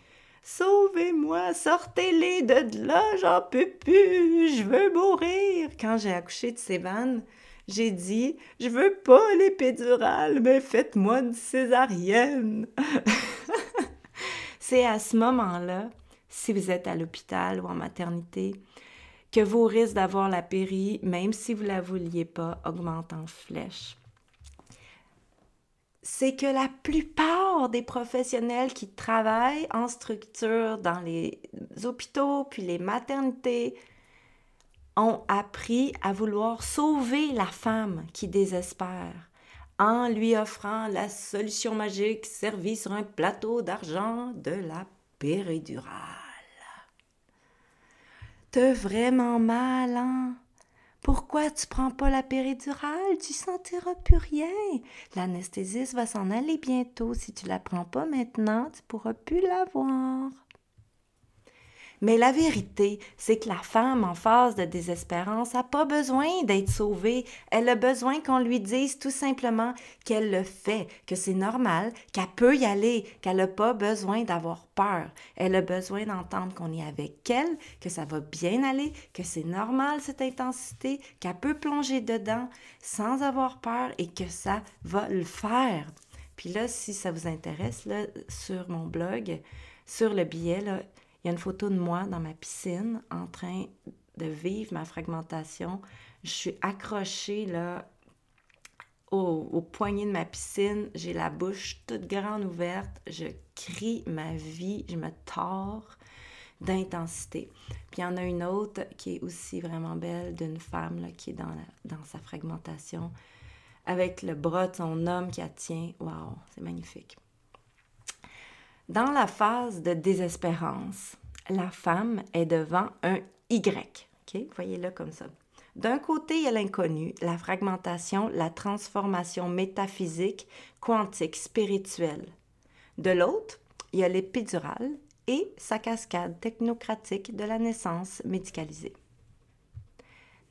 Sauvez-moi, sortez-les de là, j'en peux plus, je veux mourir. Quand j'ai accouché de Sévan, j'ai dit Je veux pas l'épidurale, mais faites-moi une césarienne. C'est à ce moment-là, si vous êtes à l'hôpital ou en maternité, que vos risques d'avoir la péri, même si vous ne la vouliez pas, augmentent en flèche c'est que la plupart des professionnels qui travaillent en structure dans les hôpitaux puis les maternités ont appris à vouloir sauver la femme qui désespère en lui offrant la solution magique servie sur un plateau d'argent de la péridurale. T'as vraiment mal, hein? Pourquoi tu prends pas la péridurale? Tu sentiras plus rien. L'anesthésiste va s'en aller bientôt. Si tu la prends pas maintenant, tu pourras plus l'avoir. Mais la vérité, c'est que la femme en phase de désespérance n'a pas besoin d'être sauvée. Elle a besoin qu'on lui dise tout simplement qu'elle le fait, que c'est normal, qu'elle peut y aller, qu'elle n'a pas besoin d'avoir peur. Elle a besoin d'entendre qu'on est avec elle, que ça va bien aller, que c'est normal cette intensité, qu'elle peut plonger dedans sans avoir peur et que ça va le faire. Puis là, si ça vous intéresse, là, sur mon blog, sur le billet, là, il y a une photo de moi dans ma piscine en train de vivre ma fragmentation. Je suis accrochée là au, poignet de ma piscine. J'ai la bouche toute grande ouverte. Je crie ma vie. Je me tords d'intensité. Puis il y en a une autre qui est aussi vraiment belle d'une femme qui est dans, dans sa fragmentation avec le bras de son homme qui la tient. Waouh, c'est magnifique. Dans la phase de désespérance, la femme est devant un Y. Voyez-le comme ça. D'un côté, il y a l'inconnu, la fragmentation, la transformation métaphysique, quantique, spirituelle. De l'autre, il y a l'épidurale et sa cascade technocratique de la naissance médicalisée.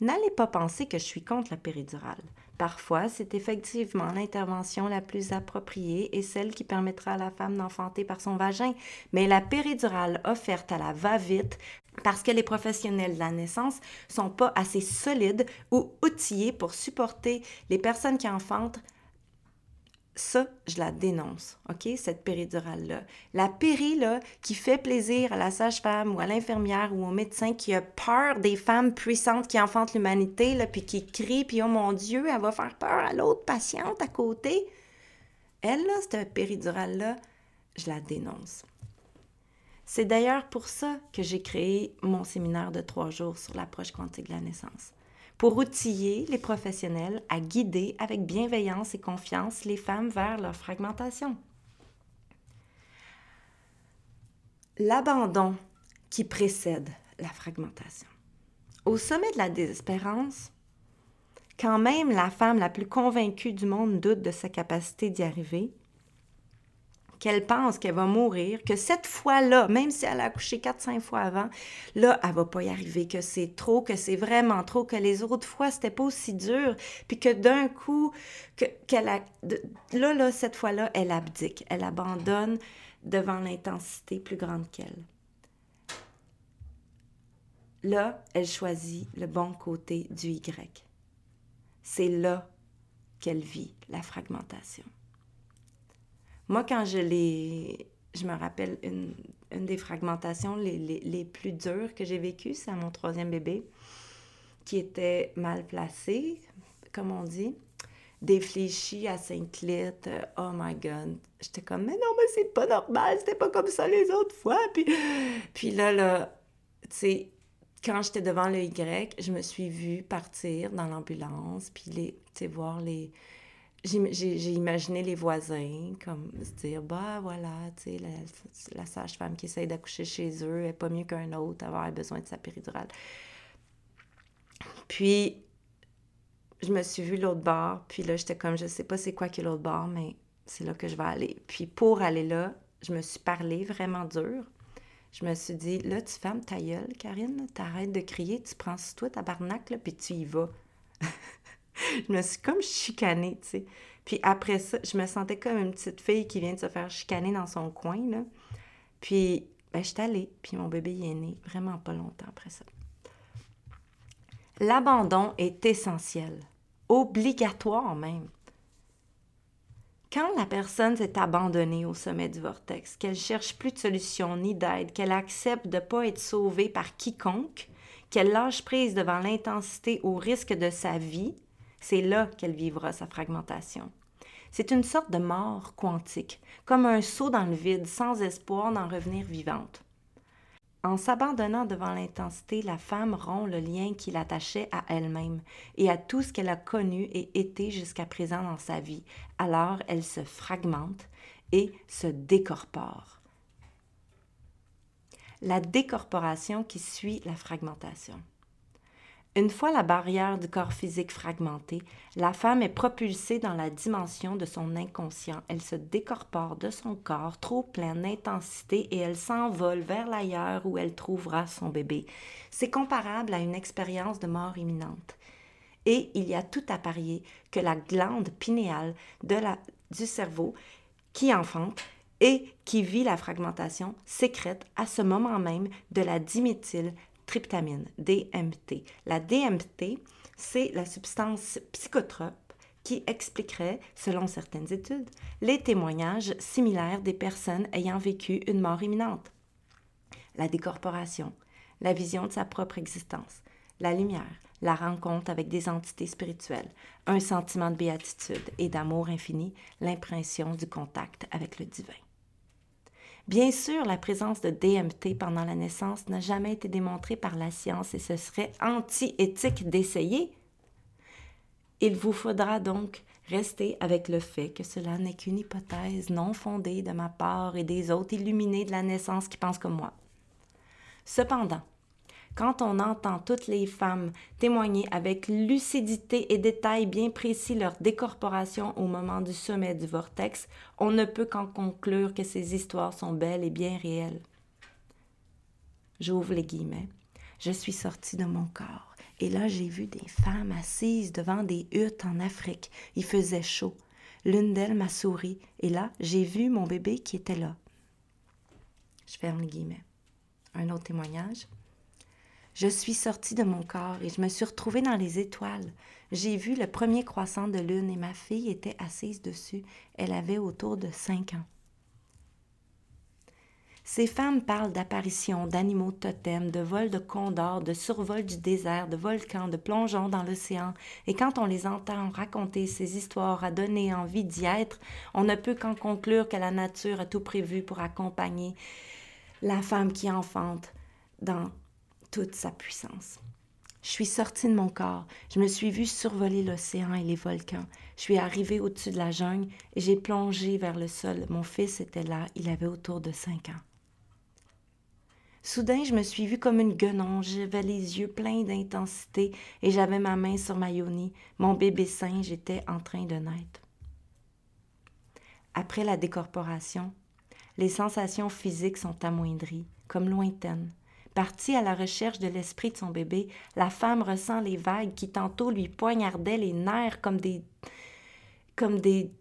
N'allez pas penser que je suis contre la péridurale. Parfois, c'est effectivement l'intervention la plus appropriée et celle qui permettra à la femme d'enfanter par son vagin, mais la péridurale offerte à la va-vite parce que les professionnels de la naissance sont pas assez solides ou outillés pour supporter les personnes qui enfantent ça, je la dénonce, OK, cette péridurale-là. La péri, là, qui fait plaisir à la sage-femme ou à l'infirmière ou au médecin qui a peur des femmes puissantes qui enfantent l'humanité, là, puis qui crie, puis oh mon Dieu, elle va faire peur à l'autre patiente à côté. Elle, là, cette péridurale-là, je la dénonce. C'est d'ailleurs pour ça que j'ai créé mon séminaire de trois jours sur l'approche quantique de la naissance pour outiller les professionnels à guider avec bienveillance et confiance les femmes vers leur fragmentation. L'abandon qui précède la fragmentation. Au sommet de la désespérance, quand même la femme la plus convaincue du monde doute de sa capacité d'y arriver, qu'elle pense qu'elle va mourir, que cette fois-là, même si elle a accouché 4-5 fois avant, là, elle va pas y arriver, que c'est trop, que c'est vraiment trop, que les autres fois, c'était pas aussi dur, puis que d'un coup, que, qu'elle là, là, cette fois-là, elle abdique, elle abandonne devant l'intensité plus grande qu'elle. Là, elle choisit le bon côté du Y. C'est là qu'elle vit la fragmentation. Moi, quand je l'ai. Je me rappelle une, des fragmentations les, plus dures que j'ai vécues, c'est à mon troisième bébé, qui était mal placé, comme on dit, défléchi à Sainte-Clite. Oh my God! J'étais comme, mais non, mais c'est pas normal, c'était pas comme ça les autres fois. Puis, puis là, là, tu sais, quand j'étais devant le Y, je me suis vue partir dans l'ambulance, puis les, voir les, j'ai imaginé les voisins comme se dire bah voilà tu sais la, sage-femme qui essaye d'accoucher chez eux est pas mieux qu'un autre avoir besoin de sa péridurale. Puis je me suis vue l'autre bord puis là j'étais comme je sais pas c'est quoi qui est l'autre bord mais c'est là que je vais aller. Puis pour aller là je me suis parlé vraiment dur. Je me suis dit là tu fermes ta gueule Karine t'arrêtes de crier tu prends sur toi ta barnacle puis tu y vas je me suis comme chicanée, tu sais. Puis après ça, je me sentais comme une petite fille qui vient de se faire chicaner dans son coin, là. Puis, ben, je suis allée, puis mon bébé y est né vraiment pas longtemps après ça. L'abandon est essentiel, obligatoire même. Quand la personne s'est abandonnée au sommet du vortex, qu'elle cherche plus de solution ni d'aide, qu'elle accepte de ne pas être sauvée par quiconque, qu'elle lâche prise devant l'intensité au risque de sa vie, c'est là qu'elle vivra sa fragmentation. C'est une sorte de mort quantique, comme un saut dans le vide sans espoir d'en revenir vivante. En s'abandonnant devant l'intensité, la femme rompt le lien qui l'attachait à elle-même et à tout ce qu'elle a connu et été jusqu'à présent dans sa vie. Alors elle se fragmente et se décorpore. La décorporation qui suit la fragmentation. Une fois la barrière du corps physique fragmentée, la femme est propulsée dans la dimension de son inconscient. Elle se décorpore de son corps trop plein d'intensité et elle s'envole vers l'ailleurs où elle trouvera son bébé. C'est comparable à une expérience de mort imminente. Et il y a tout à parier que la glande pinéale du cerveau qui enfante et qui vit la fragmentation sécrète à ce moment même de la diméthyle tryptamine, DMT. La DMT, c'est la substance psychotrope qui expliquerait, selon certaines études, les témoignages similaires des personnes ayant vécu une mort imminente. La décorporation, la vision de sa propre existence, la lumière, la rencontre avec des entités spirituelles, un sentiment de béatitude et d'amour infini, l'impression du contact avec le divin. Bien sûr, la présence de DMT pendant la naissance n'a jamais été démontrée par la science et ce serait anti-éthique d'essayer. Il vous faudra donc rester avec le fait que cela n'est qu'une hypothèse non fondée de ma part et des autres illuminés de la naissance qui pensent comme moi. Cependant, quand on entend toutes les femmes témoigner avec lucidité et détails bien précis leur décorporation au moment du sommet du vortex, on ne peut qu'en conclure que ces histoires sont belles et bien réelles. J'ouvre les guillemets. Je suis sortie de mon corps et là j'ai vu des femmes assises devant des huttes en Afrique. Il faisait chaud. L'une d'elles m'a souri et là j'ai vu mon bébé qui était là. Je ferme les guillemets. Un autre témoignage. Je suis sortie de mon corps et je me suis retrouvée dans les étoiles. J'ai vu le premier croissant de lune et ma fille était assise dessus. Elle avait autour de cinq ans. Ces femmes parlent d'apparitions, d'animaux totems, de vols de condors, de survol du désert, de volcans, de plongeons dans l'océan, et quand on les entend raconter ces histoires à donner envie d'y être, on ne peut qu'en conclure que la nature a tout prévu pour accompagner la femme qui enfante dans toute sa puissance. Je suis sortie de mon corps, je me suis vue survoler l'océan et les volcans. Je suis arrivée au-dessus de la jungle et j'ai plongé vers le sol. Mon fils était là, il avait autour de cinq ans. Soudain, je me suis vue comme une guenonge, j'avais les yeux pleins d'intensité et j'avais ma main sur ma yoni. Mon bébé singe était en train de naître. Après la décorporation, les sensations physiques sont amoindries, comme lointaines. Partie à la recherche de l'esprit de son bébé, la femme ressent les vagues qui tantôt lui poignardaient les nerfs comme des, comme des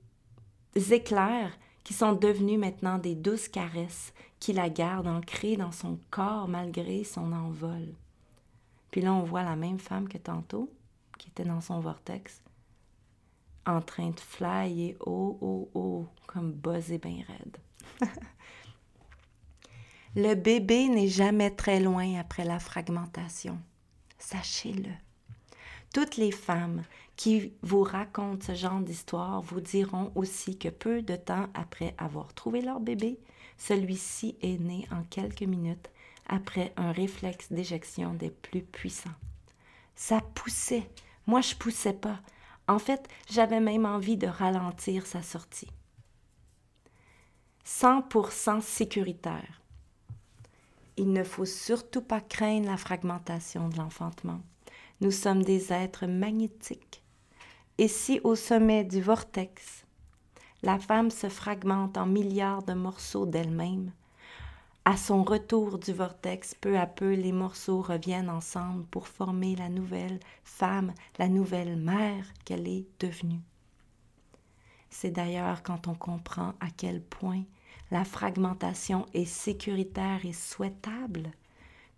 éclairs qui sont devenus maintenant des douces caresses qui la gardent ancrée dans son corps malgré son envol. Puis là, on voit la même femme que tantôt, qui était dans son vortex, en train de flyer haut, haut, haut, comme buzzé bien raide. Le bébé n'est jamais très loin après la fragmentation. Sachez-le. Toutes les femmes qui vous racontent ce genre d'histoire vous diront aussi que peu de temps après avoir trouvé leur bébé, celui-ci est né en quelques minutes après un réflexe d'éjection des plus puissants. Ça poussait. Moi, je poussais pas. En fait, j'avais même envie de ralentir sa sortie. 100% sécuritaire. Il ne faut surtout pas craindre la fragmentation de l'enfantement. Nous sommes des êtres magnétiques. Et si au sommet du vortex, la femme se fragmente en milliards de morceaux d'elle-même, à son retour du vortex, peu à peu, les morceaux reviennent ensemble pour former la nouvelle femme, la nouvelle mère qu'elle est devenue. C'est d'ailleurs quand on comprend à quel point la fragmentation est sécuritaire et souhaitable,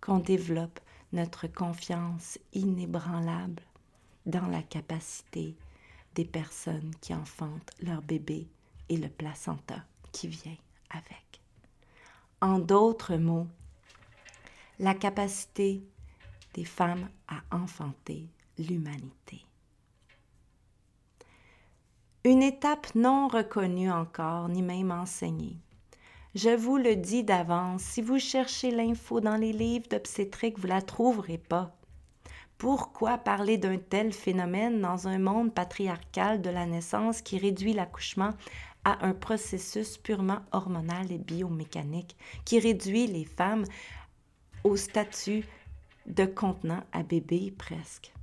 qu'on développe notre confiance inébranlable dans la capacité des personnes qui enfantent leur bébé et le placenta qui vient avec. En d'autres mots, la capacité des femmes à enfanter l'humanité. Une étape non reconnue encore, ni même enseignée, Je vous le dis d'avance, si vous cherchez l'info dans les livres d'obstétrique, vous la trouverez pas. Pourquoi parler d'un tel phénomène dans un monde patriarcal de la naissance qui réduit l'accouchement à un processus purement hormonal et biomécanique, qui réduit les femmes au statut de contenant à bébé presque?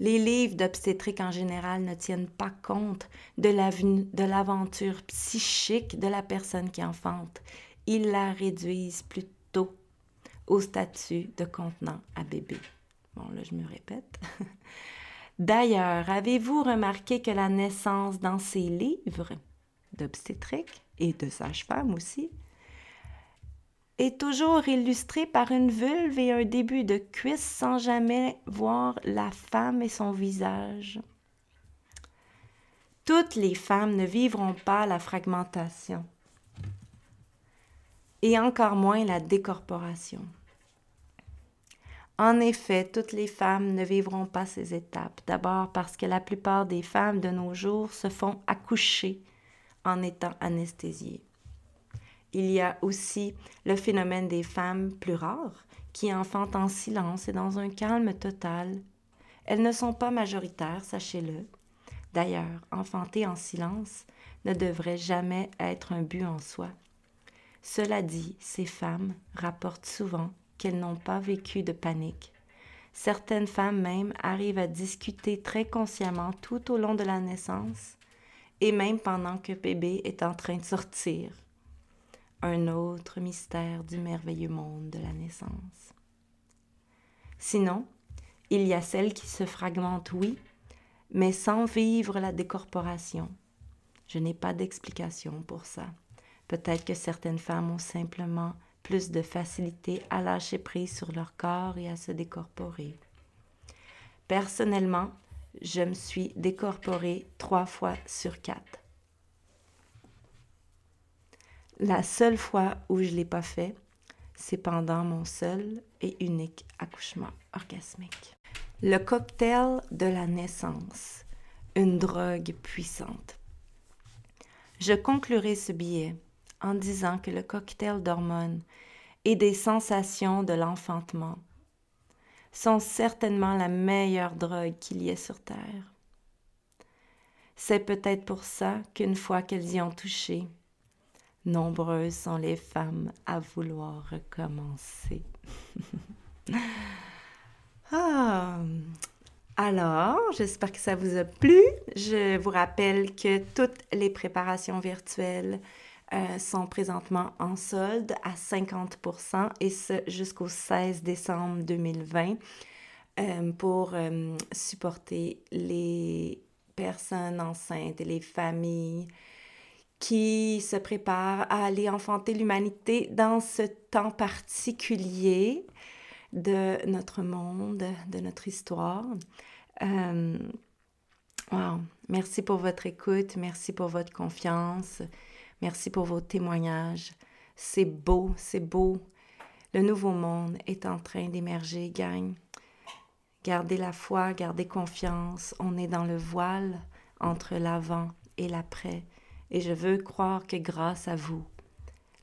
Les livres d'obstétrique en général ne tiennent pas compte de l'aventure psychique de la personne qui enfante. Ils la réduisent plutôt au statut de contenant à bébé. Bon, là, je me répète. D'ailleurs, avez-vous remarqué que la naissance dans ces livres d'obstétrique et de sage-femme aussi est toujours illustrée par une vulve et un début de cuisse sans jamais voir la femme et son visage. Toutes les femmes ne vivront pas la fragmentation et encore moins la décorporation. En effet, toutes les femmes ne vivront pas ces étapes. D'abord parce que la plupart des femmes de nos jours se font accoucher en étant anesthésiées. Il y a aussi le phénomène des femmes plus rares qui enfantent en silence et dans un calme total. Elles ne sont pas majoritaires, sachez-le. D'ailleurs, enfanter en silence ne devrait jamais être un but en soi. Cela dit, ces femmes rapportent souvent qu'elles n'ont pas vécu de panique. Certaines femmes même arrivent à discuter très consciemment tout au long de la naissance et même pendant que bébé est en train de sortir. Un autre mystère du merveilleux monde de la naissance. Sinon, il y a celles qui se fragmentent, oui, mais sans vivre la décorporation. Je n'ai pas d'explication pour ça. Peut-être que certaines femmes ont simplement plus de facilité à lâcher prise sur leur corps et à se décorporer. Personnellement, je me suis décorporée trois fois sur quatre. La seule fois où je ne l'ai pas fait, c'est pendant mon seul et unique accouchement orgasmique. Le cocktail de la naissance, une drogue puissante. Je conclurai ce billet en disant que le cocktail d'hormones et des sensations de l'enfantement sont certainement la meilleure drogue qu'il y ait sur Terre. C'est peut-être pour ça qu'une fois qu'elles y ont touché, nombreuses sont les femmes à vouloir recommencer. ah. Alors, j'espère que ça vous a plu. Je vous rappelle que toutes les préparations virtuelles euh, sont présentement en solde à 50% et ce jusqu'au 16 décembre 2020 euh, pour euh, supporter les personnes enceintes et les familles qui se préparent à aller enfanter l'humanité dans ce temps particulier de notre monde, de notre histoire. wow. Merci pour votre écoute, merci pour votre confiance. Merci pour vos témoignages. C'est beau, c'est beau. Le nouveau monde est en train d'émerger, gang. Gardez la foi, gardez confiance. On est dans le voile entre l'avant et l'après et je veux croire que grâce à vous,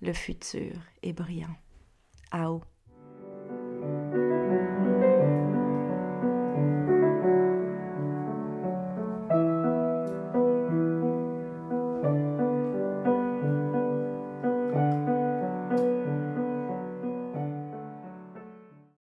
le futur est brillant. Ao.